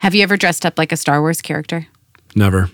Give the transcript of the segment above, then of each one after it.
Have you ever dressed up like a Star Wars character? Never.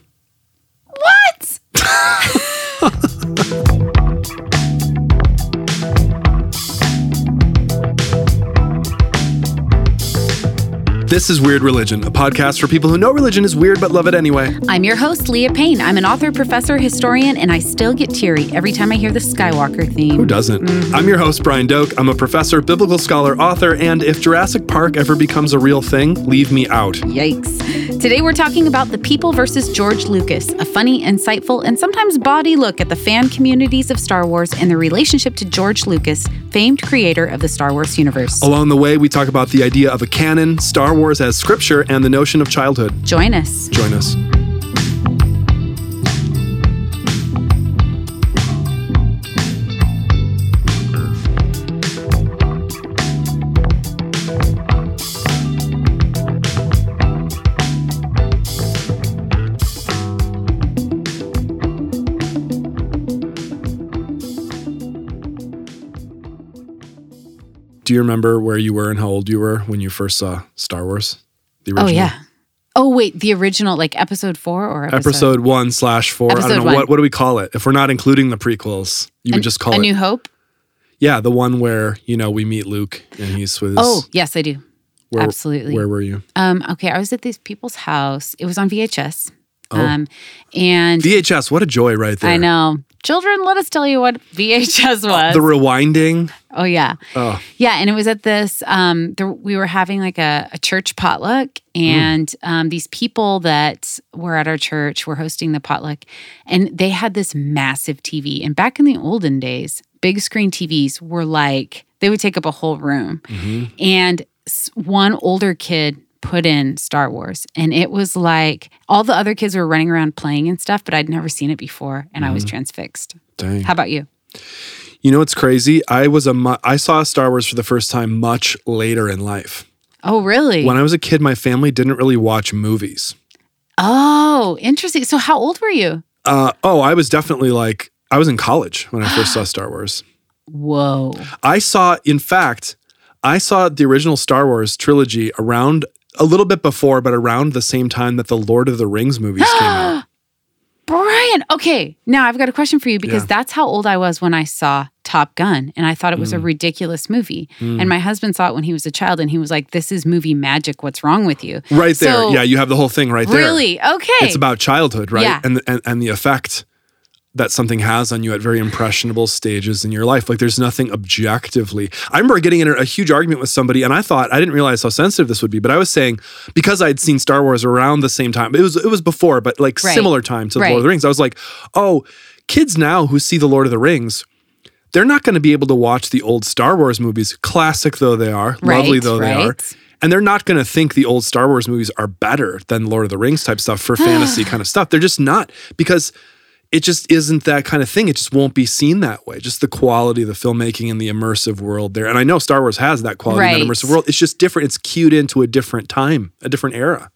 This is Weird Religion, a podcast for people who know religion is weird but love it anyway. I'm your host, Leah Payne. I'm an author, professor, historian, and I still get teary every time I hear the Skywalker theme. Who doesn't? Mm-hmm. I'm your host, Brian Doak. I'm a professor, biblical scholar, author, and if Jurassic Park ever becomes a real thing, leave me out. Yikes. Today we're talking about The People versus George Lucas, a funny, insightful, and sometimes bawdy look at the fan communities of Star Wars and their relationship to George Lucas, famed creator of the Star Wars universe. Along the way, we talk about the idea of a canon, Star Wars as scripture, and the notion of childhood. Join us. Join us. Do you remember where you were and how old you were when you first saw Star Wars? The original? Oh, yeah. Oh, wait, the original, like episode four or episode? Episode one slash four. I Episode don't know one. what what do we call it? If we're not including the prequels, you would just call A it A New Hope? Yeah, the one where, you know, we meet Luke and he's with his Oh, yes, I do. where, absolutely. Where were you? Um, okay, I was at these people's house. It was on VHS. Oh. Um, and VHS, what a joy right there. I know. Children, let us tell you what VHS was. The rewinding. oh, yeah. Oh, Yeah, and it was at this. Um, there, we were having like a, a church potluck, and um, these people that were at our church were hosting the potluck, and they had this massive TV. And back in the olden days, big screen TVs were like they would take up a whole room. mhm. And one older kid put in Star Wars, and it was like all the other kids were running around playing and stuff, but I'd never seen it before, and I was transfixed. dang. How about you? You know what's crazy? I was a mu- I saw Star Wars for the first time much later in life. Oh, really? When I was a kid, my family didn't really watch movies. Oh, interesting. So, how old were you? Uh, oh, I was definitely like I was in college when I first saw Star Wars. Whoa. I saw, in fact, I saw the original Star Wars trilogy around a little bit before, but around the same time that the Lord of the Rings movies came out. Brian, okay. Now I've got a question for you because Yeah. that's how old I was when I saw Top Gun and I thought it was Mm. a ridiculous movie. And my husband saw it when he was a child and he was like, This is movie magic. What's wrong with you? Right there, yeah, you have the whole thing right there. Really? Okay. It's about childhood, right? Yeah. And, and and the effect that something has on you at very impressionable stages in your life. Like there's nothing objectively. I remember getting in a, a huge argument with somebody, and I thought I didn't realize how sensitive this would be, but I was saying because I'd seen Star Wars around the same time. It was it was before, but like Right. similar time to the Right. Lord of the Rings. I was like, oh, kids now who see the Lord of the Rings. They're not going to be able to watch the old Star Wars movies, classic though they are, lovely Right, though they are. And they're not going to think the old Star Wars movies are better than Lord of the Rings type stuff for fantasy kind of stuff. They're just not because it just isn't that kind of thing. It just won't be seen that way. Just the quality of the filmmaking and the immersive world there. And I know Star Wars has that quality and that immersive world. It's just different. It's cued into a different time, a different era.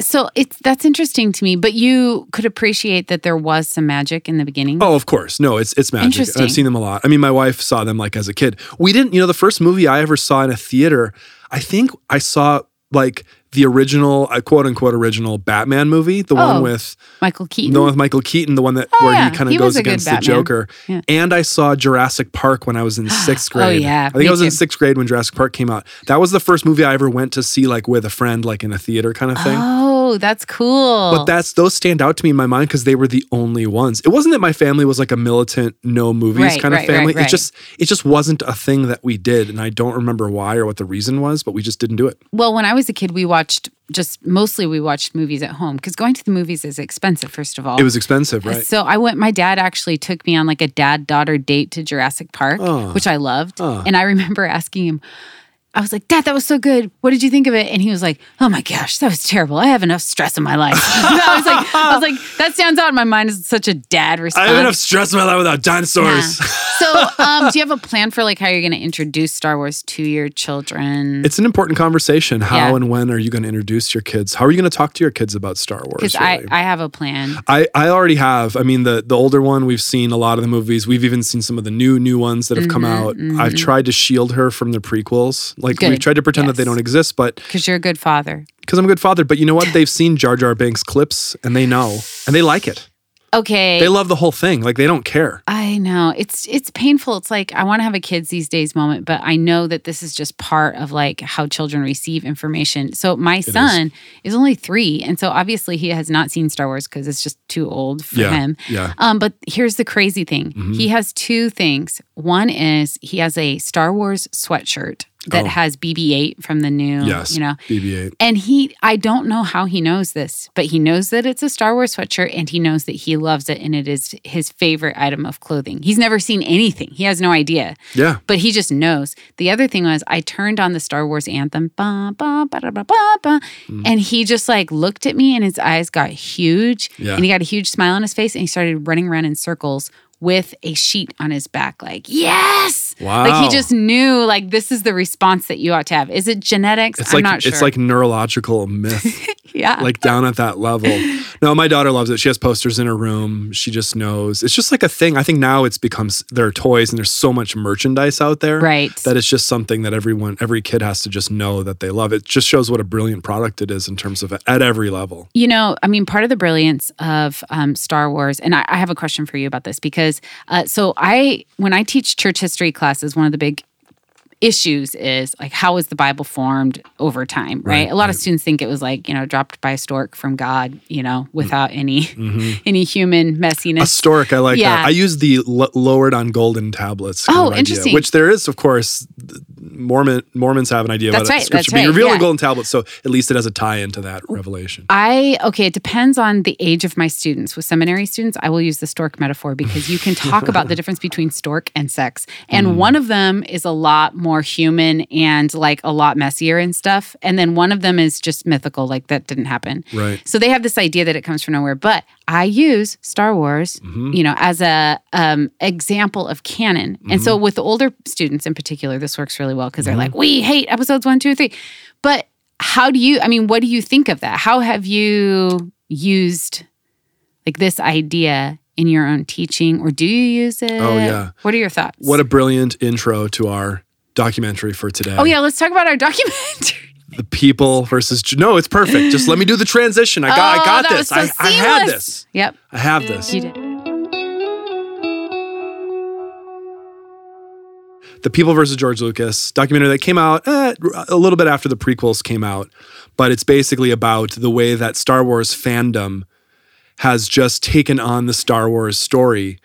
so it's that's interesting to me, but you could appreciate that there was some magic in the beginning. Oh, of course. No, it's it's magic. Interesting. I've seen them a lot. I mean, my wife saw them like as a kid. We didn't, you know, the first movie I ever saw in a theater, I think I saw like the original, uh, quote unquote original Batman movie, the Oh, one with Michael Keaton. the one with Michael Keaton, the one that Oh, where yeah. he kind of goes against the Joker. Yeah. And I saw Jurassic Park when I was in sixth grade. Oh, grade. yeah. I think I was in sixth grade when Jurassic Park came out. That was the first movie I ever went to see like with a friend, like in a theater kind of thing. Oh, that's cool. But that's those stand out to me in my mind because they were the only ones. It wasn't that my family was like a militant no movies Right, kind of right, family. right. It just it just wasn't a thing that we did, and I don't remember why or what the reason was, but we just didn't do it. Well, when I was a kid, we watched just mostly we watched movies at home because going to the movies is expensive. First of all, It was expensive, right? So I went. My dad actually took me on like a dad daughter date to Jurassic Park, Oh. which I loved. Oh. And I remember asking him. I was like, Dad, that was so good. What did you think of it? And he was like, Oh my gosh, that was terrible. I have enough stress in my life. I was like, I was like, that stands out in my mind as such a dad response. I have enough stress in my life without dinosaurs. Yeah. So, um, do you have a plan for like how you're going to introduce Star Wars to your children? It's an important conversation. How Yeah. and when are you going to introduce your kids? How are you going to talk to your kids about Star Wars? Because I, really? I have a plan. I, I already have. I mean, the the older one, we've seen a lot of the movies. We've even seen some of the new new ones that have come Mhm, out. mhm. I've tried to shield her from the prequels. Like we've tried to pretend that they don't exist, but Because you're a good father. because I'm a good father. But you know what? They've seen Jar Jar Binks clips and they know and they like it. Okay. They love the whole thing. Like they don't care. I know. It's it's painful. It's like I want to have a kids these days moment, but I know that this is just part of like how children receive information. So my son is. only 3, and so obviously he has not seen Star Wars cuz it's just too old for Yeah. him. Yeah. Um but here's the crazy thing. Mm-hmm. He has two things. One is he has a Star Wars sweatshirt that Oh. has BB-8 from the new, Yes. you know. BB-8. And he, I don't know how he knows this, but he knows that it's a Star Wars sweatshirt and he knows that he loves it and it is his favorite item of clothing. He's never seen anything, he has no idea, Yeah. but he just knows. The other thing was, I turned on the Star Wars anthem, ba, ba, ba, da, ba, ba, ba, Mm. and he just like looked at me and his eyes got huge Yeah. and he got a huge smile on his face and he started running around in circles with a sheet on his back, like, yes. Wow. Like he just knew, like, this is the response that you ought to have. Is it genetics? It's I'm like not sure. it's like neurological myth. yeah. like down at that level. No, my daughter loves it. She has posters in her room. She just knows. It's just like a thing. I think now it's becomes there are toys and there's so much merchandise out there. Right. That it's just something that everyone every kid has to just know that they love. It just shows what a brilliant product it is in terms of at every level. You know, I mean, part of the brilliance of um, Star Wars, and I, I have a question for you about this because, uh, so I, when I teach church history classes, one of the big issues is like how was the bible formed over time right, Right, a lot of students think it was like you know dropped by a stork from god you know without any Mhm. any human A messiness stork, I like Yeah. that. I use the l- lowered on golden tablets. Oh, of idea, interesting. which there is, of course. Mormon Mormons have an idea That's about right, scripture that's being right, revealed yeah. in golden tablets, so at least it has a tie into that revelation. I okay, it depends on the age of my students. With seminary students, I will use the stork metaphor because you can talk about the difference between stork and sex. And Mm. one of them is a lot more human and like a lot messier and stuff. And then one of them is just mythical, like that didn't happen. Right. So they have this idea that it comes from nowhere. But I use Star Wars, Mm-hmm. you know, as a um, example of canon. And Mm-hmm. so with the older students in particular, this works really well because they're like, we hate episodes one, two, three. But how do you? I mean, what do you think of that? How have you used like this idea in your own teaching, or do you use it? Oh, yeah. What are your thoughts? What a brilliant intro to our documentary for today. oh yeah, let's talk about our documentary. the people versus no, it's perfect. Just let me do the transition. I got, I Oh, got that this. so I, I had this. Yep, I have this. you did. The People versus George Lucas documentary that came out eh, a little bit after the prequels came out, but it's basically about the way that Star Wars fandom has just taken on the Star Wars story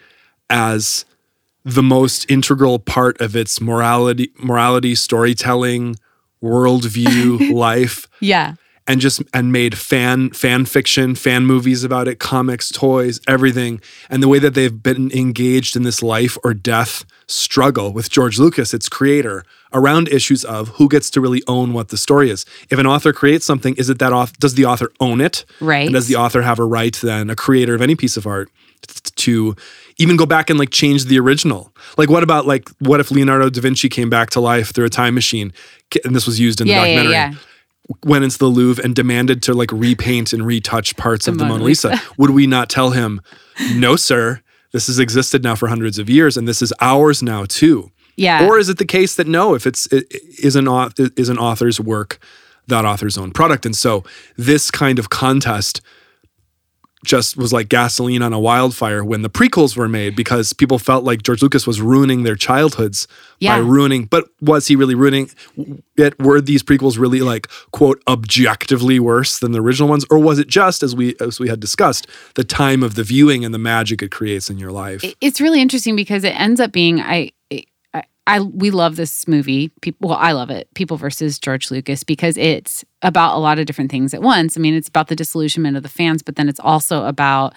as the most integral part of its morality, morality, storytelling, worldview, life. Yeah. and just and made fan fan fiction, fan movies about it, comics, toys, everything. And the way that they've been engaged in this life or death struggle with George Lucas, its creator, around issues of who gets to really own what the story is. If an author creates something, is it that author does the author own it? Right. And does the author have a right then, a creator of any piece of art, to even go back and like change the original? Like what about like what if Leonardo da Vinci came back to life through a time machine? And this was used in the Yeah, yeah, documentary yeah. went into the Louvre and demanded to like repaint and retouch parts of the Mona Mona Lisa, would we not tell him, no, sir, this has existed now for hundreds of years and this is ours now too? Yeah. Or is it the case that no, if it's it is an is an author's work, that author's own product, and so this kind of contest just was like gasoline on a wildfire when the prequels were made because people felt like George Lucas was ruining their childhoods Yeah. by ruining. But was he really ruining it? Were these prequels really like quote objectively worse than the original ones, or was it just as we as we had discussed the time of the viewing and the magic it creates in your life? It's really interesting because it ends up being I, I, we love this movie. People, well, I love it. People versus George Lucas because it's about a lot of different things at once. I mean, it's about the disillusionment of the fans, but then it's also about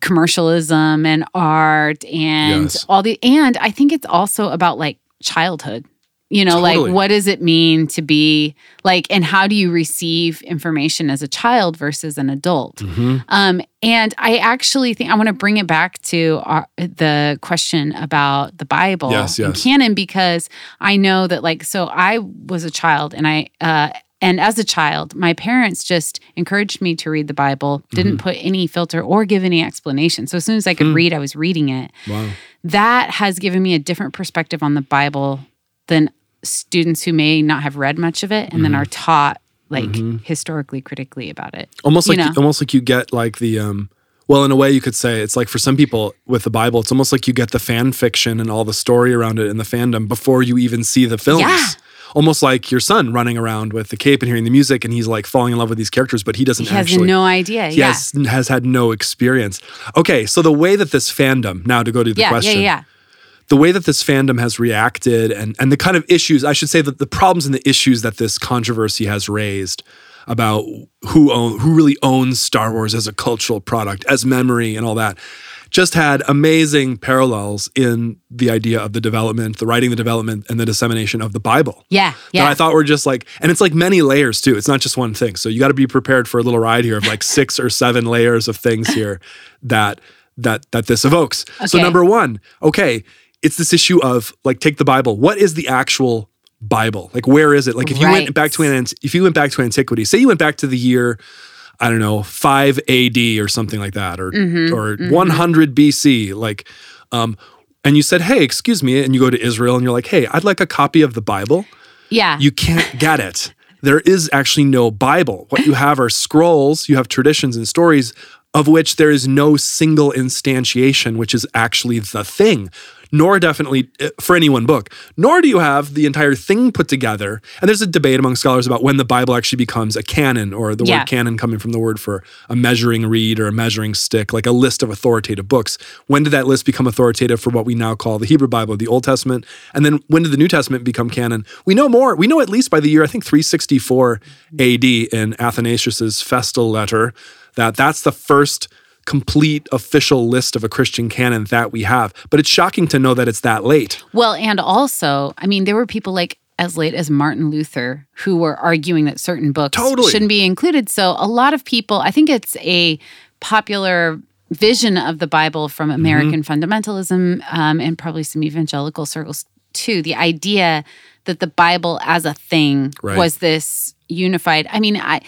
commercialism and art and Yes. all the and I think it's also about like childhood. You know, Totally. like what does it mean to be like and how do you receive information as a child versus an adult? Mhm. Um, and I actually think I want to bring it back to our, the question about the Bible Yes, and canon because I know that like so I was a child and I uh, and as a child my parents just encouraged me to read the Bible, didn't Mm-hmm. put any filter or give any explanation. So as soon as I could Hmm. read, I was reading it. Wow. That has given me a different perspective on the Bible than students who may not have read much of it and then Mm-hmm. are taught like historically critically about it. almost you like know? almost like you get like the um well in a way you could say it's like for some people with the bible it's almost like you get the fan fiction and all the story around it and the fandom before you even see the films Yeah. almost like your son running around with the cape and hearing the music and he's like falling in love with these characters but he doesn't He has no idea. he yeah. has, has had no experience okay so the way that this fandom now to go to the yeah, question yeah, yeah. The way that this fandom has reacted and and the kind of issues I should say that the problems and the issues that this controversy has raised about who own who really owns Star Wars as a cultural product as memory and all that just had amazing parallels in the idea of the development the writing the development and the dissemination of the Bible Yeah, yeah. that. I thought were just like, and it's like many layers too. It's not just one thing. So you got to be prepared for a little ride here of like six or seven layers of things here that that that this evokes. So number one, okay, it's this issue of like take the Bible. What is the actual Bible? Like where is it? Like if you Right. went back to an if you went back to antiquity, say you went back to the year I don't know, 5 AD or something like that, or or 100 BC, like, um, and you said, "Hey, excuse me," and you go to Israel and you're like, "Hey, I'd like a copy of the Bible." yeah. You can't get it. There is actually no Bible. What you have are scrolls, you have traditions and stories of which there is no single instantiation, which is actually the thing. Nor definitely uh, for any one book, nor do you have the entire thing put together. And there's a debate among scholars about when the Bible actually becomes a canon, or the Yeah. word canon coming from the word for a measuring reed or a measuring stick, like a list of authoritative books. When did that list become authoritative for what we now call the Hebrew Bible, the Old Testament? And then when did the New Testament become canon? We know more. We know at least by the year, I think 364 AD in Athanasius's Festal letter, that that's the first complete official list of a Christian canon that we have. But it's shocking to know that it's that late. Well, and also, I mean, there were people like as late as Martin Luther who were arguing that certain books Totally. shouldn't be included. So a lot of people, I think it's a popular vision of the Bible Mm-hmm. from American fundamentalism um, and probably some evangelical circles too. The idea that the Bible as a thing Right. was this unified. I mean, I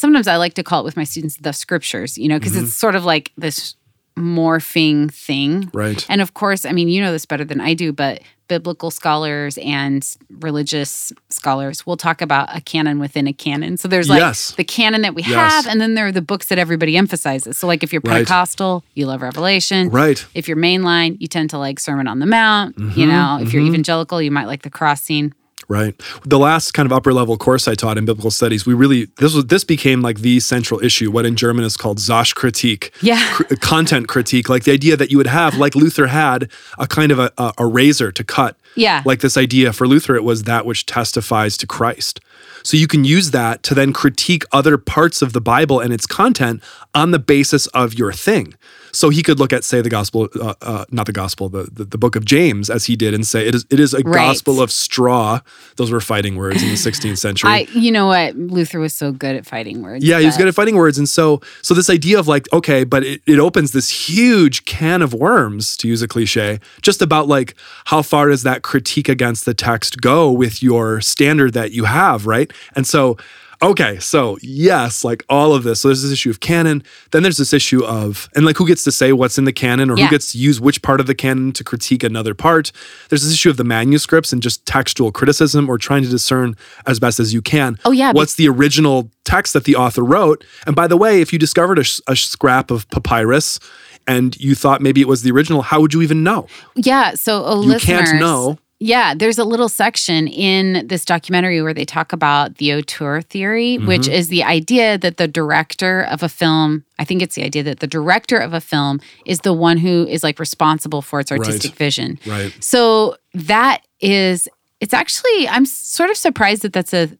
sometimes I like to call it with my students the scriptures, you know, because Mm-hmm. it's sort of like this morphing thing. Right. And of course, I mean, you know this better than I do, but biblical scholars and religious scholars will talk about a canon within a canon. So there's like Yes. the canon that we Yes. have, and then there are the books that everybody emphasizes. So, like if you're Right. Pentecostal, you love Revelation. Right. If you're mainline, you tend to like Sermon on the Mount. Mm-hmm, You know, if you're evangelical, you might like the cross scene. Right. The last kind of upper level course I taught in biblical studies, we really this was this became like the central issue, what in German is called Sachkritik. Yeah. Cr- uh, content critique, like the idea that you would have, like Luther had, a kind of a, a, a razor to cut. Yeah. Like this idea for Luther, it was that which testifies to Christ. So you can use that to then critique other parts of the Bible and its content on the basis of your thing. So he could look at, say, the gospel, uh, uh, not the gospel, the, the the book of James, as he did, and say it is it is a Right. gospel of straw. Those were fighting words in the 16th century. I, you know what? Luther was so good at fighting words. Yeah, he was good at fighting words. And so so this idea of like, okay, but it, it opens this huge can of worms, to use a cliche, just about like how far does that critique against the text go with your standard that you have, right? And so Okay, so yes, like all of this. So there's this issue of canon. Then there's this issue of, and like who gets to say what's in the canon or Yeah. who gets to use which part of the canon to critique another part. There's this issue of the manuscripts and just textual criticism or trying to discern as best as you can. Oh, yeah, What's the original text that the author wrote? And by the way, if you discovered a, a scrap of papyrus and you thought maybe it was the original, how would you even know? Yeah. So, oh, You can't know. Yeah, there's a little section in this documentary where they talk about the auteur theory, which Mm-hmm. is the idea that the director of a film, I think it's the idea that the director of a film is the one who is like responsible for its artistic vision. Right. So that is, it's actually, I'm sort of surprised that that's a,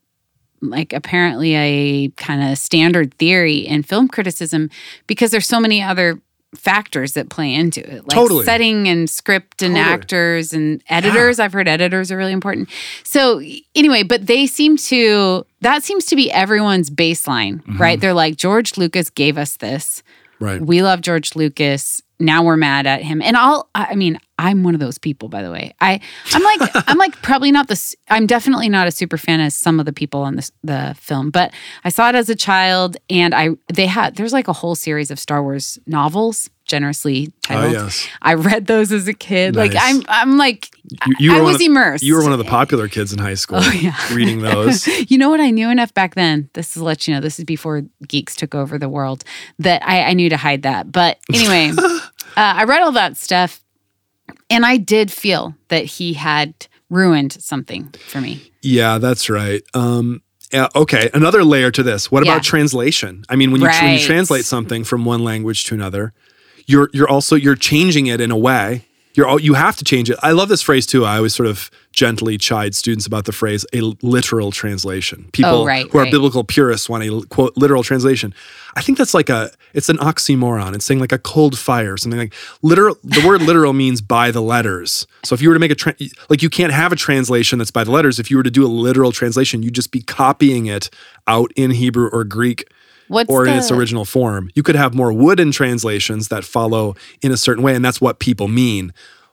like apparently a kind of standard theory in film criticism because there's so many other factors that play into it like Totally. setting and script and Totally. actors and editors i've heard editors are really important so anyway but they seem to that seems to be everyone's baseline Mm-hmm. right they're like george lucas gave us this Right. we love George Lucas. Now we're mad at him. And I'll I mean, I'm one of those people by the way. I I'm like I'm like probably not the—I'm definitely not a super fan as some of the people on this the film, but I saw it as a child and I they had there's like a whole series of Star Wars novels generously titled. Oh, yes. I read those as a kid. Like I'm I'm like You, you I was of, immersed. You were one of the popular kids in high school Oh, yeah. reading those. you know what? I knew enough back then. This is let you know. This is before geeks took over the world. That I, I knew to hide that. But anyway, uh, I read all that stuff, and I did feel that he had ruined something for me. Yeah, that's right. Um, okay, another layer to this. What Yeah. about translation? I mean, when you when you translate something from one language to another, you're you're also you're changing it in a way. You're all, you have to change it. I love this phrase too. I always sort of gently chide students about the phrase a literal translation. Oh, People Oh, right, who are right. biblical purists want a quote literal translation. I think that's like a it's an oxymoron. It's saying like a cold fire, something like literal. The word literal means by the letters. So if you were to make a tra- like you can't have a translation that's by the letters. If you were to do a literal translation, you'd just be copying it out in Hebrew or Greek What's or in the, its original form. You could have more wooden translations that follow in a certain way, and that's what people mean.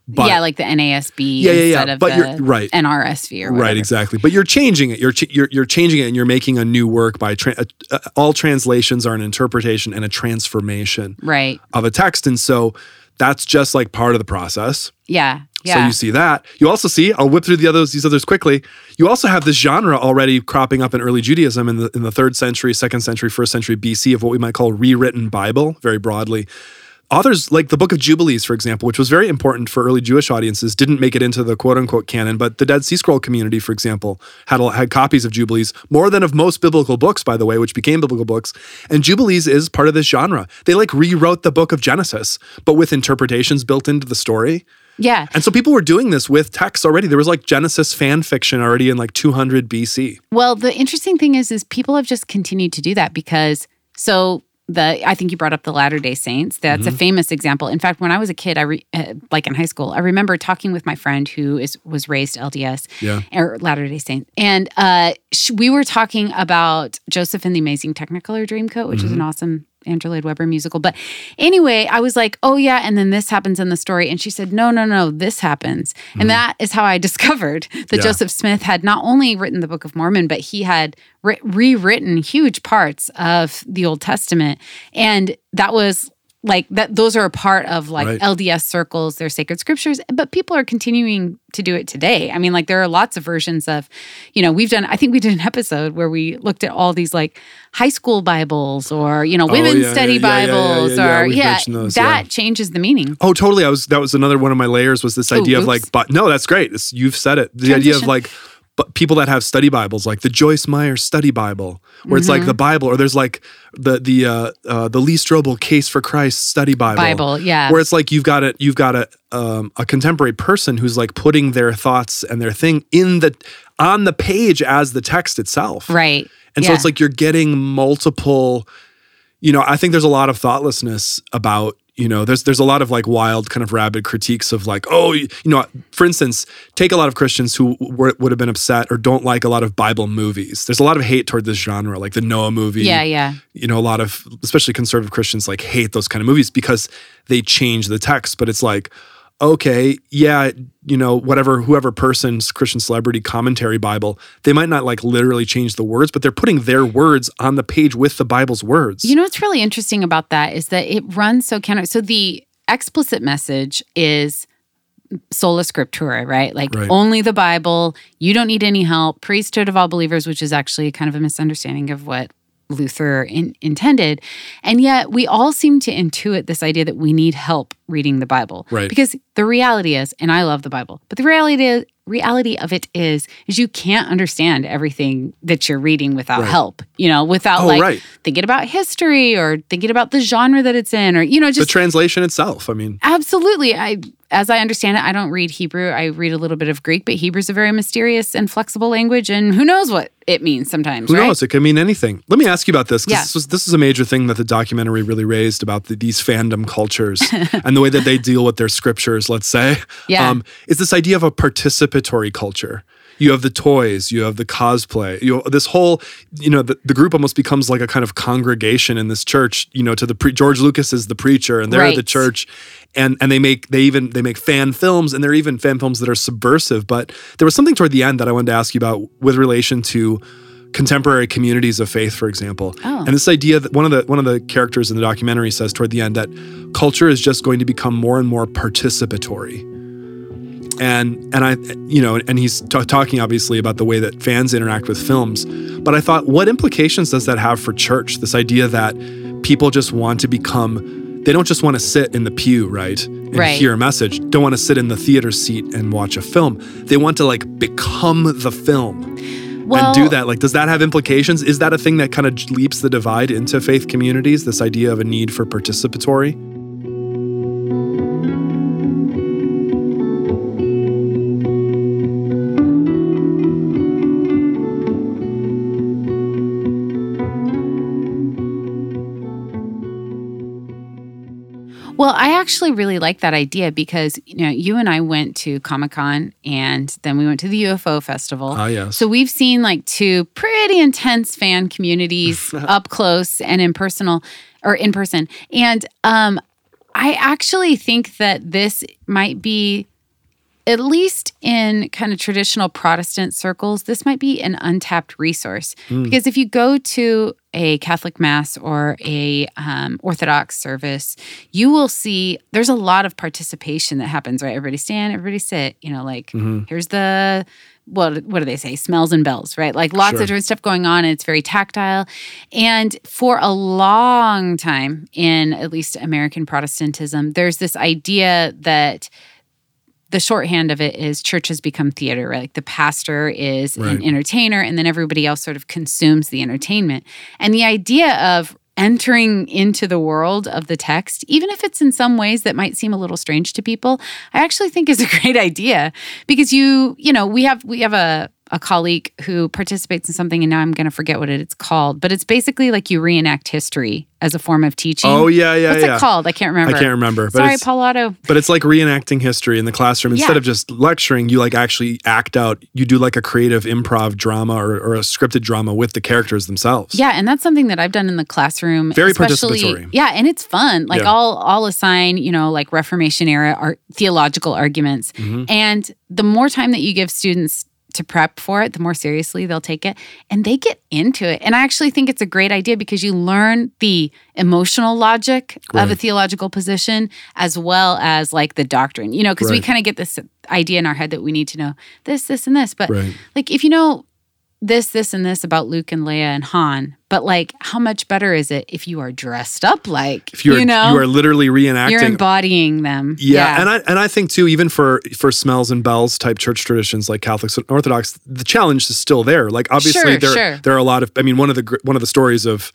But yeah, like the NASB Yeah, yeah, yeah. of But the you're- right. NRSV or whatever. Right, exactly. But you're changing it. You're ch- you're you're changing it, and you're making a new work by tra- uh, uh, all translations are an interpretation and a transformation Right. of a text, and so that's just like part of the process. Yeah. So you see that. You also see. I'll whip through the others these others quickly. You also have this genre already cropping up in early Judaism in the in the third century, second century, first century BC of what we might call rewritten Bible, very broadly. Authors like the Book of Jubilees, for example, which was very important for early Jewish audiences, didn't make it into the quote unquote canon. But the Dead Sea Scroll community, for example, had had copies of Jubilees more than of most biblical books, by the way, which became biblical books. And Jubilees is part of this genre. They like rewrote the Book of Genesis, but with interpretations built into the story. Yeah. And so people were doing this with texts already. There was like Genesis fan fiction already in like 200 BC. Well, the interesting thing is, is people have just continued to do that because so the I think you brought up the Latter Day Saints. That's Mm-hmm. a famous example. In fact, when I was a kid, I re, uh, like in high school, I remember talking with my friend who is was raised LDS Yeah. or Latter Day Saint, and uh, sh- we were talking about Joseph and the Amazing Technicolor Dreamcoat, which is Mm-hmm. an awesome Andrew Lloyd Webber musical. But anyway, I was like, oh yeah, and then this happens in the story, and she said, no, no, no, this happens, and that is how I discovered that Mm-hmm. Yeah. Joseph Smith had not only written the Book of Mormon, but he had re- rewritten huge parts of the Old Testament, and that was like that those are a part of like Right. LDS circles, they're sacred scriptures, but people are continuing to do it today. I mean, like there are lots of versions of, you know, we've done I think we did an episode where we looked at all these like high school Bibles or, you know, oh, women's yeah, study yeah, Bibles yeah, or yeah, those, that changes the meaning. Oh, totally. I was that was another one of my layers was this Oh, idea of like, but no, that's great. It's, you've said it. The idea of like, but people that have study Bibles, like the Joyce Meyer Study Bible, where it's like Mm-hmm. the Bible, or there's like the the uh, uh, the Lee Strobel Case for Christ Study Bible, Bible, yeah. where it's like you've got it, you've got a um, a contemporary person who's like putting their thoughts and their thing in the on the page as the text itself, Right. and so it's like you're getting multiple, you know, I think there's a lot of thoughtlessness about, you know, there's there's a lot of like wild kind of rabid critiques of like, oh, you know, for instance, take a lot of Christians who were, would have been upset or don't like a lot of Bible movies. There's a lot of hate toward this genre, like the Noah movie. yeah, yeah. You know, a lot of especially conservative Christians like hate those kind of movies because they change the text, but it's like okay, yeah, you know, whatever, whoever person's Christian celebrity commentary Bible, they might not like literally change the words, but they're putting their words on the page with the Bible's words. You know what's really interesting about that is that it runs so counter. So the explicit message is sola scriptura, right? Like Right. only the Bible. You don't need any help. Priesthood of all believers, which is actually kind of a misunderstanding of what Luther in, intended. And yet we all seem to intuit this idea that we need help reading the Bible. Right. Because the reality is, and I love the Bible, but the reality reality of it is is you can't understand everything that you're reading without Right. help. You know, without Oh, like right. thinking about history or thinking about the genre that it's in or you know just the translation itself. I mean, absolutely i as i understand it i don't read hebrew i read a little bit of greek but hebrew's a very mysterious and flexible language and who knows what it means sometimes who right knows? It could mean anything. Let me ask you about this because Yeah. this, was, this is a major thing that the documentary really raised about the, these fandom cultures and the way that they deal with their scriptures, let's say. Um, Yeah. is this idea of a participatory culture. You have the toys, you have the cosplay, you know, this whole, you know, the, the group almost becomes like a kind of congregation in this church, you know, to the pre- George Lucas is the preacher and they're the church and and they make they even they make fan films and they're even fan films that are subversive, but there was something toward the end that I wanted to ask you about with relation to contemporary communities of faith, for example. Oh. And this idea that one of the one of the characters in the documentary says toward the end that culture is just going to become more and more participatory. And and I you know and he's t- talking obviously about the way that fans interact with films, but I thought what implications does that have for church? This idea that people just want to become they don't just want to sit in the pew, right? And Right. hear a message. Don't want to sit in the theater seat and watch a film. They want to like become the film well, and do that. Like, does that have implications? Is that a thing that kind of leaps the divide into faith communities? This idea of a need for participatory? Actually really like that idea because you know you and I went to Comic Con and then we went to the UFO festival. Ah, yes. So we've seen like two pretty intense fan communities up close and in personal or in person. And um I actually think that this might be at least in kind of traditional Protestant circles, this might be an untapped resource. Because if you go to a Catholic Mass or a um, Orthodox service, you will see there's a lot of participation that happens, right? Everybody stand, everybody sit, you know, like here's the. What, what do they say? Smells and bells, right? Like lots Sure. of different stuff going on, and it's very tactile. And for a long time in at least American Protestantism, there's this idea that the shorthand of it is churches become theater, right? Like the pastor is Right. an entertainer and then everybody else sort of consumes the entertainment. And the idea of entering into the world of the text, even if it's in some ways that might seem a little strange to people, I actually think is a great idea because you, you know, we have we have a a colleague who participates in something and now I'm going to forget what it's called, but it's basically like you reenact history as a form of teaching. Oh yeah, yeah, What's yeah. it called? I can't remember. I can't remember. But Sorry, it's, Paul Otto. but it's like reenacting history in the classroom. Instead Yeah. of just lecturing, you like actually act out. You do like a creative improv drama or, or a scripted drama with the characters themselves. Yeah, and that's something that I've done in the classroom. Very especially- participatory. Yeah, and it's fun. Like Yeah. I'll I'll assign, you know, like Reformation era art, theological arguments. Mm-hmm. And the more time that you give students to prep for it, the more seriously they'll take it and they get into it. And I actually think it's a great idea because you learn the emotional logic of a theological position as well as like the doctrine. You know, because we kind of get this idea in our head that we need to know this, this, and this. But Right. like if you know this, this, and this about Luke and Leia and Han, but like how much better is it if you are dressed up like If you're you know you are literally reenacting you're embodying them. Yeah, and I and I think too, even for for smells and bells type church traditions like Catholics and Orthodox, the challenge is still there. Like obviously Sure, there sure. there are a lot of. I mean, one of the one of the stories of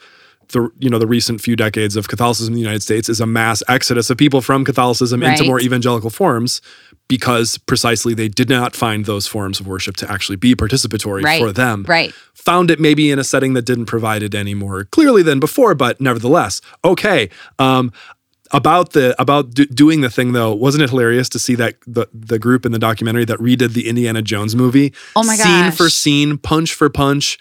the you know the recent few decades of Catholicism in the United States is a mass exodus of people from Catholicism into more evangelical forms because precisely they did not find those forms of worship to actually be participatory Right, for them right. found it maybe in a setting that didn't provide it any more clearly than before, but nevertheless, okay. Um, about the about do, doing the thing though, wasn't it hilarious to see that the the group in the documentary that redid the Indiana Jones movie, Oh my god, scene for scene, punch for punch,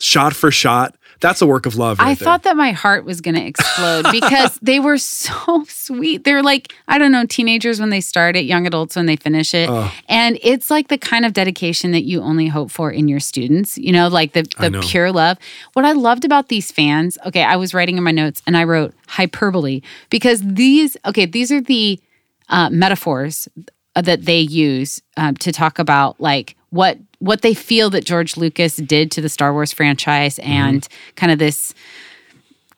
shot for shot? That's a work of love. Right I there. thought that my heart was going to explode because they were so sweet. They're like, I don't know, teenagers when they start it, young adults when they finish it. Oh. And it's like the kind of dedication that you only hope for in your students, you know, like the, the pure love. What I loved about these fans, okay, I was writing in my notes and I wrote hyperbole because these, okay, these are the uh, metaphors that they use um, to talk about like what what they feel that George Lucas did to the Star Wars franchise mm-hmm. and kind of this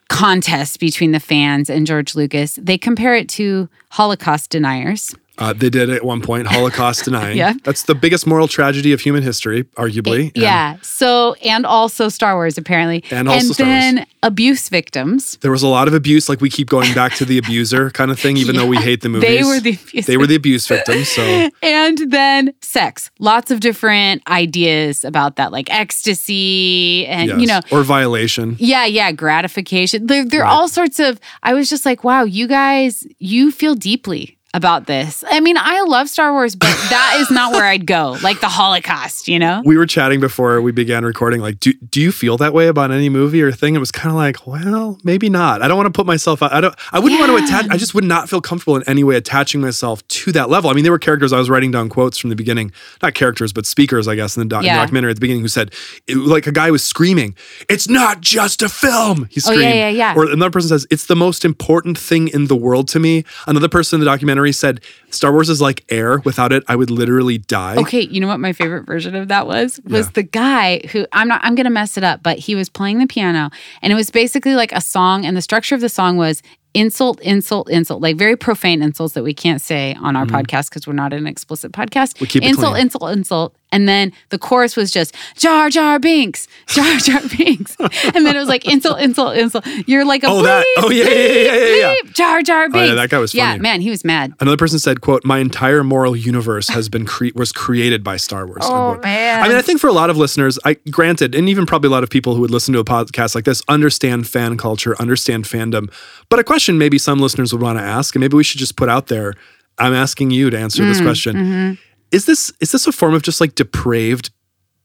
contest between the fans and George Lucas. They compare it to Holocaust deniers. Uh, they did at one point Holocaust denying. Yeah. that's the biggest moral tragedy of human history, arguably. And yeah. So and also Star Wars apparently. And also Star Wars. then abuse victims. There was a lot of abuse, like we keep going back to the abuser kind of thing, even though we hate the movies. They were the abuse they were the abuse victims. So and then sex. Lots of different ideas about that, like ecstasy and you know or violation. Yeah, yeah, gratification. There, there are all sorts of. I was just like, wow, you guys, you feel deeply about this. I mean, I love Star Wars, but that is not where I'd go. Like the Holocaust, you know? We were chatting before we began recording. Like, do, do you feel that way about any movie or thing? It was kind of like, well, maybe not. I don't want to put myself out. I don't, I wouldn't want to attach, I just would not feel comfortable in any way attaching myself to that level. I mean, there were characters I was writing down quotes from the beginning, not characters, but speakers, I guess, in the, doc- Yeah. documentary at the beginning who said, it- like a guy was screaming, it's not just a film. He Oh, screamed. yeah, yeah, yeah. Or another person says, it's the most important thing in the world to me. Another person in the documentary said, Star Wars is like air. Without it, I would literally die. Okay, you know what my favorite version of that was? Was Yeah. the guy who I'm not I'm to mess it up, but he was playing the piano and it was basically like a song and the structure of the song was insult insult insult like very profane insults that we can't say on our podcast because we're not an explicit podcast. Mm-hmm. We keep it insult clean. insult insult and then the chorus was just Jar Jar Binks, Jar Jar Binks. and then it was like insult insult insult. You're like a Oh, that- oh, yeah, yeah, yeah, yeah, yeah, yeah. bleep, Jar Jar Binks. yeah, that guy was Yeah, funny. man, he was mad. Another person said, "quote My entire moral universe has been cre- was created by Star Wars." Oh, unquote. man. I mean, I think for a lot of listeners, I granted, and even probably a lot of people who would listen to a podcast like this understand fan culture, understand fandom. But a question maybe some listeners would want to ask, and maybe we should just put out there. I'm asking you to answer Mm, this question: mm-hmm. Is this is this a form of just like depraved?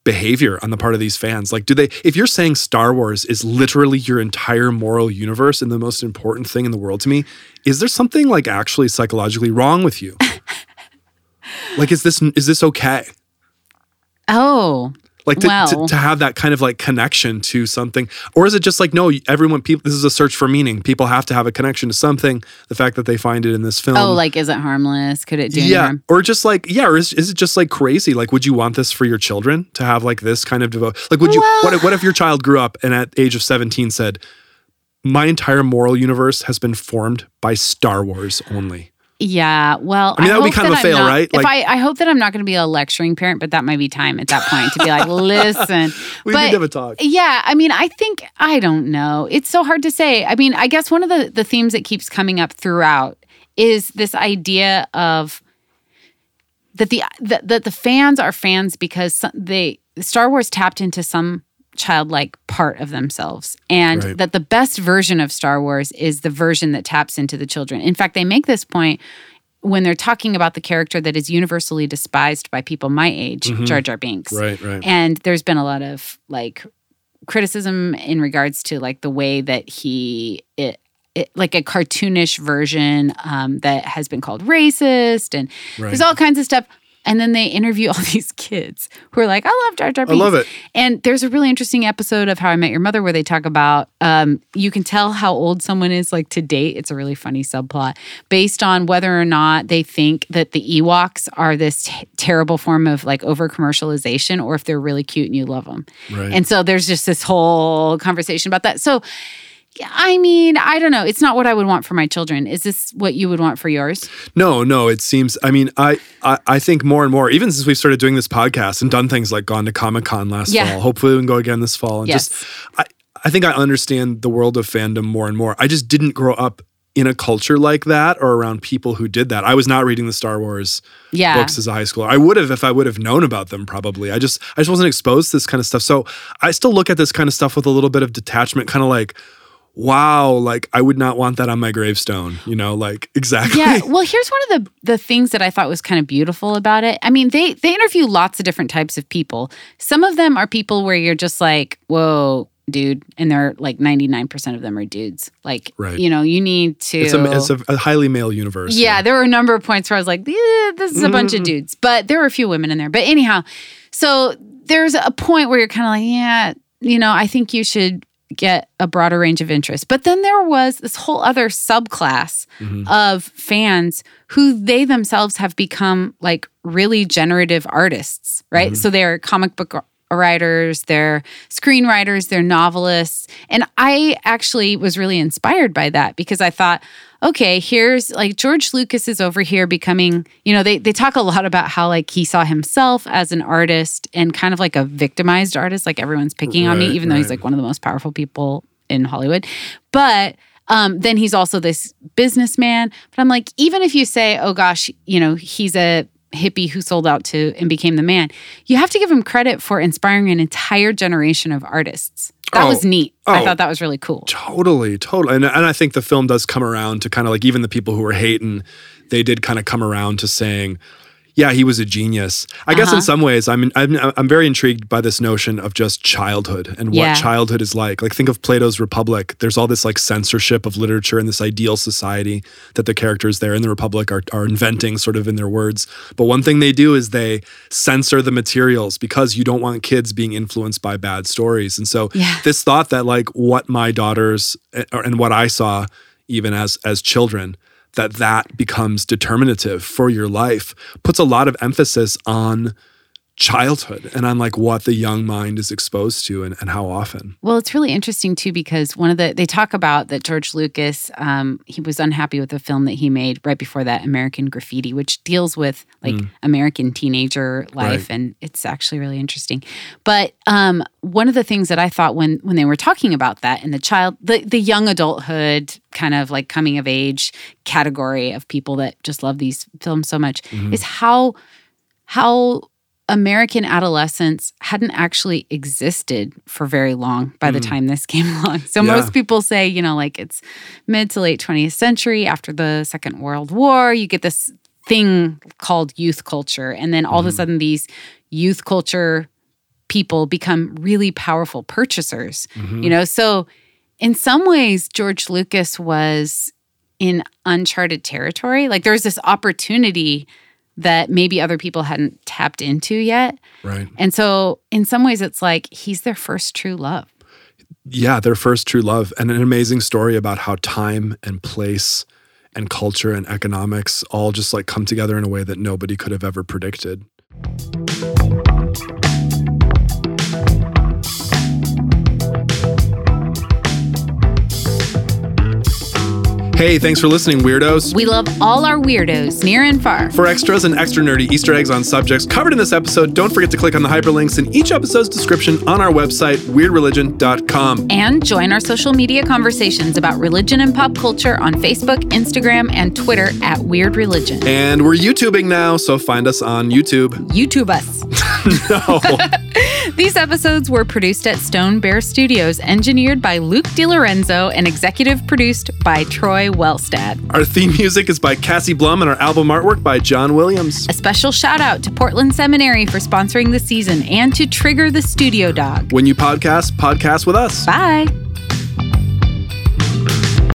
behavior on the part of these fans like do they if you're saying star wars is literally your entire moral universe and the most important thing in the world to me is there something like actually psychologically wrong with you like is this is this okay Oh. Like to, to, Well. to have that kind of like connection to something? Or is it just like no everyone people this is a search for meaning. People have to have a connection to something the fact that they find it in this film. Oh, like is it harmless? Could it do yeah or just like yeah or is, is it just like crazy? Like would you want this for your children to have like this kind of devote like would you Well- what if, what if your child grew up and at age of 17 said my entire moral universe has been formed by star wars only Yeah. Well, I mean, that would be kind of a fail, not- right? If I, I hope that I'm not going to be a lecturing parent, but that might be time at that point to be like, listen. we but, need to have a talk Yeah, I mean, I think I don't know. It's so hard to say. I mean, I guess one of the the themes that keeps coming up throughout is this idea of that the that, that the fans are fans because some- they Star Wars tapped into some childlike part of themselves and Right. that the best version of Star Wars is the version that taps into the children. In fact, they make this point when they're talking about the character that is universally despised by people my age, Jar Jar Binks. right right And there's been a lot of like criticism in regards to like the way that he it, it like a cartoonish version um, that has been called racist and Right. there's all kinds of stuff. And then they interview all these kids who are like, I love Jar Jar Binks. I love it. And there's a really interesting episode of How I Met Your Mother where they talk about um, you can tell how old someone is like to date. It's a really funny subplot based on whether or not they think that the Ewoks are this t- terrible form of like over commercialization or if they're really cute and you love them. Right. And so there's just this whole conversation about that. So, I mean, I don't know. It's not what I would want for my children. Is this what you would want for yours? No, no, it seems I mean, I, I I think more and more, even since we've started doing this podcast and done things like gone to Comic Con last Yeah. fall. Hopefully we can go again this fall. And Yes. just I, I think I understand the world of fandom more and more. I just didn't grow up in a culture like that or around people who did that. I was not reading the Star Wars Yeah. books as a high schooler. I would have if I would have known about them probably. I just I just wasn't exposed to this kind of stuff. So I still look at this kind of stuff with a little bit of detachment, kind of like wow, like I would not want that on my gravestone, you know, like exactly. Yeah. Well, here's one of the the things that I thought was kind of beautiful about it. I mean, they they interview lots of different types of people. Some of them are people where you're just like, whoa, dude, and they're like 99% of them are dudes. Like, Right. you know, you need to. It's a, it's a, a highly male universe. Yeah, there were a number of points where I was like, "Eh, this is a bunch Mm-hmm. of dudes, but there were a few women in there. But anyhow, so there's a point where you're kind of like, yeah, you know, I think you should get a broader range of interest. But then there was this whole other subclass Mm-hmm. of fans who they themselves have become like really generative artists, right? Mm-hmm. So they're comic book writers, they're screenwriters, they're novelists. And I actually was really inspired by that because I thought, okay, here's like George Lucas is over here becoming, you know, they they talk a lot about how like he saw himself as an artist and kind of like a victimized artist, like everyone's picking on me, Right, even though he's like one of the most powerful people in Hollywood. But um, then he's also this businessman. But I'm like, even if you say, oh gosh, you know, he's a hippie who sold out to and became the man, you have to give him credit for inspiring an entire generation of artists. That Oh, was neat. I oh. thought that was really cool. Totally, totally. And, and I think the film does come around to kind of like even the people who were hating they did kind of come around to saying, yeah, he was a genius. I guess in Uh-huh. some ways, I'm, I'm I'm very intrigued by this notion of just childhood and what Yeah. childhood is like. Like think of Plato's Republic. There's all this like censorship of literature and this ideal society that the characters there in the Republic are are inventing sort of in their words. But one thing they do is they censor the materials because you don't want kids being influenced by bad stories. And so Yeah. this thought that like what my daughters eh, and what I saw even as as children that that becomes determinative for your life puts a lot of emphasis on childhood and on like what the young mind is exposed to and, and how often Well, it's really interesting too because one of the they talk about that George Lucas um, he was unhappy with the film that he made right before that American Graffiti, which deals with like American teenager life, Mm. Right. and it's actually really interesting. But um, one of the things that I thought when when they were talking about that in the child the the young adulthood kind of like coming of age category of people that just love these films so much Mm-hmm. is how how American adolescence hadn't actually existed for very long by the time this came along. So Mm. Yeah. most people say, you know, like it's mid to late 20th century after the Second World War, you get this thing called youth culture. And then all Mm-hmm. of a sudden, these youth culture people become really powerful purchasers, Mm-hmm. you know? So in some ways, George Lucas was in uncharted territory. Like there was this opportunity that maybe other people hadn't tapped into yet. right And so, in some ways, it's like he's their first true love. yeah their first true love and an amazing story about how time and place and culture and economics all just like come together in a way that nobody could have ever predicted hey thanks for listening weirdos We love all our weirdos, near and far. For extras and extra nerdy Easter eggs on subjects covered in this episode, don't forget to click on the hyperlinks in each episode's description on our website, weirdreligion.com. And join our social media conversations about religion and pop culture on Facebook, Instagram, and Twitter at Weird Religion. And we're YouTubing now, so find us on YouTube. YouTube us. No. These episodes were produced at Stone Bear Studios, engineered by Luke DiLorenzo, and executive produced by Troy Wellstad. our theme music is by Cassie Blum and our album artwork by John Williams. A special shout out to Portland Seminary for sponsoring the season and to Trigger the Studio Dog. When you podcast, podcast with us. Bye.